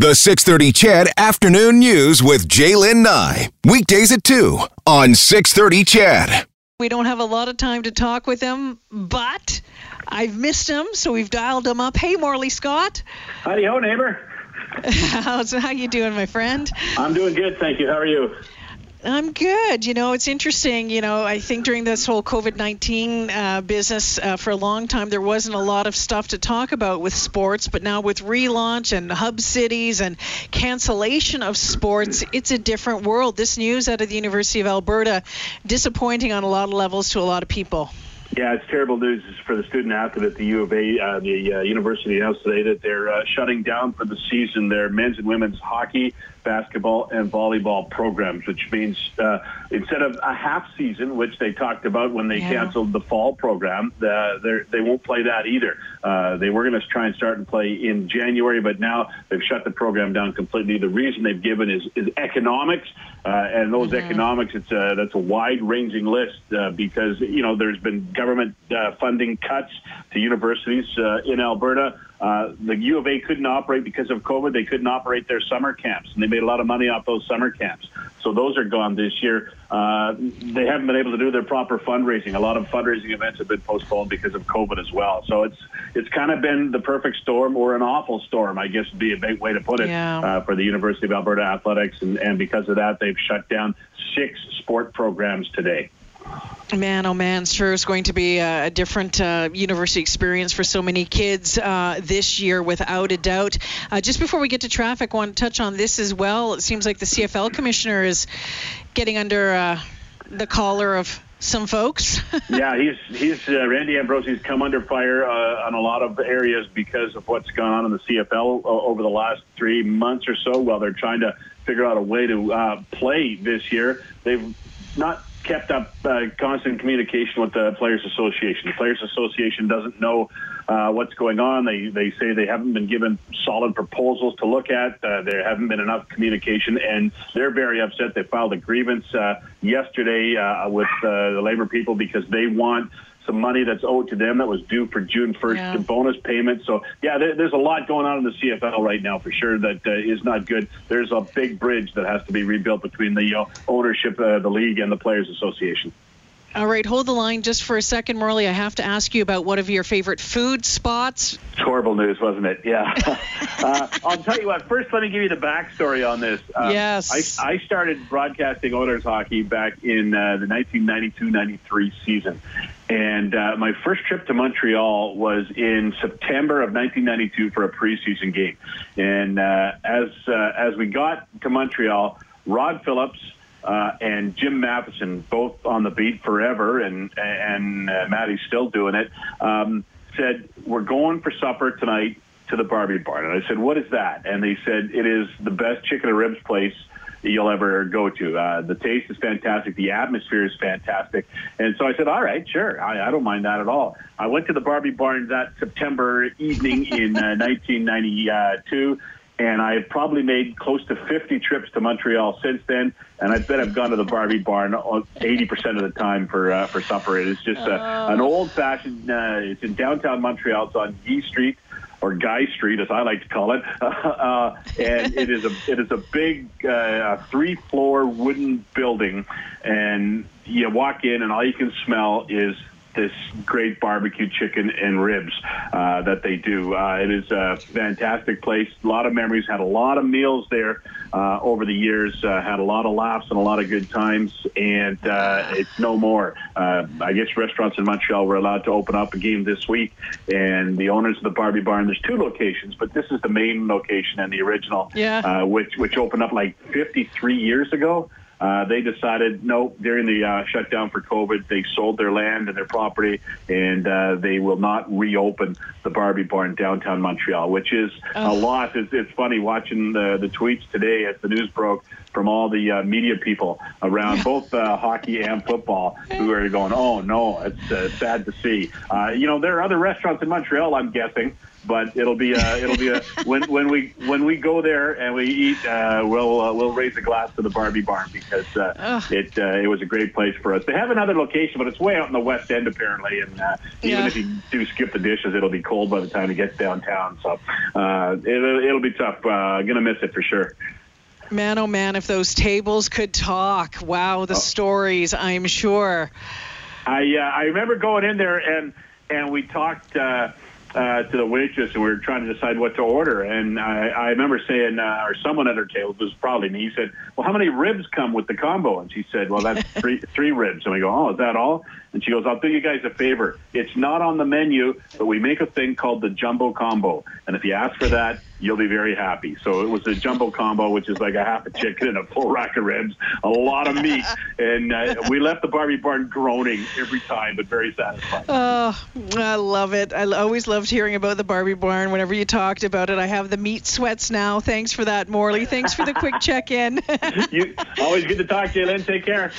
The 630 CHED Afternoon News with J'lyn Nye. Weekdays at 2 on 630 CHED. We don't have a lot of time to talk with him, but I've missed him, so we've dialed him up. Hey, Morley Scott. Howdy ho, neighbor. How's how you doing, my friend? I'm doing good, thank you. How are you? I'm good. You know, it's interesting. You know, I think during this whole COVID 19 uh, business uh, for a long time, there wasn't a lot of stuff to talk about with sports. But now with relaunch and hub cities and cancellation of sports, it's a different world. This news out of the University of Alberta, disappointing on a lot of levels to a lot of people. Yeah, it's terrible news for the student athlete at the U of A. Uh, the uh, university announced today that they're uh, shutting down for the season their men's and women's hockey, basketball, and volleyball programs, which means uh, instead of a half season, which they talked about when they yeah. canceled the fall program, uh, they won't play that either. Uh, they were going to try and start and play in January, but now they've shut the program down completely. The reason they've given is, is economics, uh, and those mm-hmm. economics, it's a, that's a wide-ranging list uh, because you know there's been government uh, funding cuts to universities uh, in Alberta. Uh, the U of A couldn't operate because of COVID. They couldn't operate their summer camps, and they made a lot of money off those summer camps. So those are gone this year. Uh, they haven't been able to do their proper fundraising. A lot of fundraising events have been postponed because of COVID as well. So it's it's kind of been the perfect storm or an awful storm, I guess would be a big way to put it yeah. uh, for the University of Alberta athletics. And, and because of that, they've shut down six sport programs today. Man, oh man, sure is going to be a, different uh, university experience for so many kids uh, this year, without a doubt. Uh, just before we get to traffic, I want to touch on this as well. It seems like the CFL commissioner is getting under uh, the collar of some folks. yeah, he's he's uh, Randy Ambrosie's come under fire uh, on a lot of areas because of what's gone on in the CFL over the last three months or so. While they're trying to figure out a way to play this year, they've not kept up uh, constant communication with the Players Association. The Players Association doesn't know uh, what's going on. They they say they haven't been given solid proposals to look at. Uh, there haven't been enough communication, and they're very upset. They filed a grievance uh, yesterday uh, with uh, the labor people because they want some money that's owed to them that was due for June 1st, yeah. the bonus payment. So, yeah, there, there's a lot going on in the CFL right now for sure that uh, is not good. There's a big bridge that has to be rebuilt between the uh, ownership, uh, the league, and the Players Association. All right, hold the line just for a second, Morley. I have to ask you about one of your favorite food spots. It's horrible news, wasn't it? Yeah. uh, I'll tell you what. First, let me give you the backstory on this. Uh, yes. I, I, started broadcasting Oilers hockey back in uh, the 1992-93 season, and uh, my first trip to Montreal was in September of 1992 for a preseason game. And uh, as uh, as we got to Montreal, Rod Phillips uh, and Jim Matheson, both on the beat forever, and and uh, Maddie's still doing it. Um, said we're going for supper tonight to the Bar-B Barn, and I said, "What is that?" And they said, "It is the best chicken and ribs place." You'll ever go to. Uh, the taste is fantastic. The atmosphere is fantastic. And so I said, all right, sure. I, I don't mind that at all. I went to the Bar-B Barn that September evening in uh, 1992 and I've probably made close to 50 trips to Montreal since then, and I bet I've gone to the Bar-B Barn 80% of the time for uh, for supper. It is just uh, oh. an old-fashioned. Uh, it's in downtown Montreal. It's on Guy Street or Guy Street, as I like to call it, uh, and it is a it is a big uh, three-floor wooden building, and you walk in, and all you can smell is this great barbecue chicken and ribs uh, that they do. Uh, it is a fantastic place. A lot of memories. Had a lot of meals there uh, over the years. Uh, had a lot of laughs and a lot of good times. And uh, it's no more. Uh, I guess restaurants in Montreal were allowed to open up a game this week. And the owners of the Bar-B Barn. There's two locations, but this is the main location and the original, yeah. which which opened up like 53 years ago. Uh, they decided no during the uh, shutdown for COVID, they sold their land and their property, and uh, they will not reopen the Bar-B Barn downtown Montreal, which is oh. a lot. It's, it's funny watching the, the tweets today as the news broke from all the uh, media people around both uh, hockey and football who are going, oh no, it's uh, sad to see. Uh, you know, there are other restaurants in Montreal, I'm guessing, but it'll be a, it'll be a when when we when we go there and we eat, uh, we'll uh, we'll raise a glass to the Bar-B Barn because uh, it uh, it was a great place for us. They have another location, but it's way out in the West End apparently, and uh, even Yeah. if you do SkipTheDishes, it'll be cold by the time it gets downtown. So uh, it'll it'll be tough. Uh, gonna miss it for sure. Man, oh man, if those tables could talk. Wow, Oh. the stories, I'm sure. I uh, I remember going in there and and we talked uh, uh, to the waitress and we were trying to decide what to order and I, I remember saying uh, or someone at her table it was probably me he said well how many ribs come with the combo and she said well that's three three ribs and we go oh is that all and she goes I'll do you guys a favor it's not on the menu but we make a thing called the jumbo combo and if you ask for that you'll be very happy so it was a jumbo combo which is like a half a chicken and a full rack of ribs a lot of meat and uh, we left the Bar-B barn groaning every time but very satisfied Oh, I love it. I always loved hearing about the Bar-B Barn whenever you talked about it. I have the meat sweats now. Thanks for that, Morley. Thanks for the quick check in. you always good to talk to you, Lynn. Take care.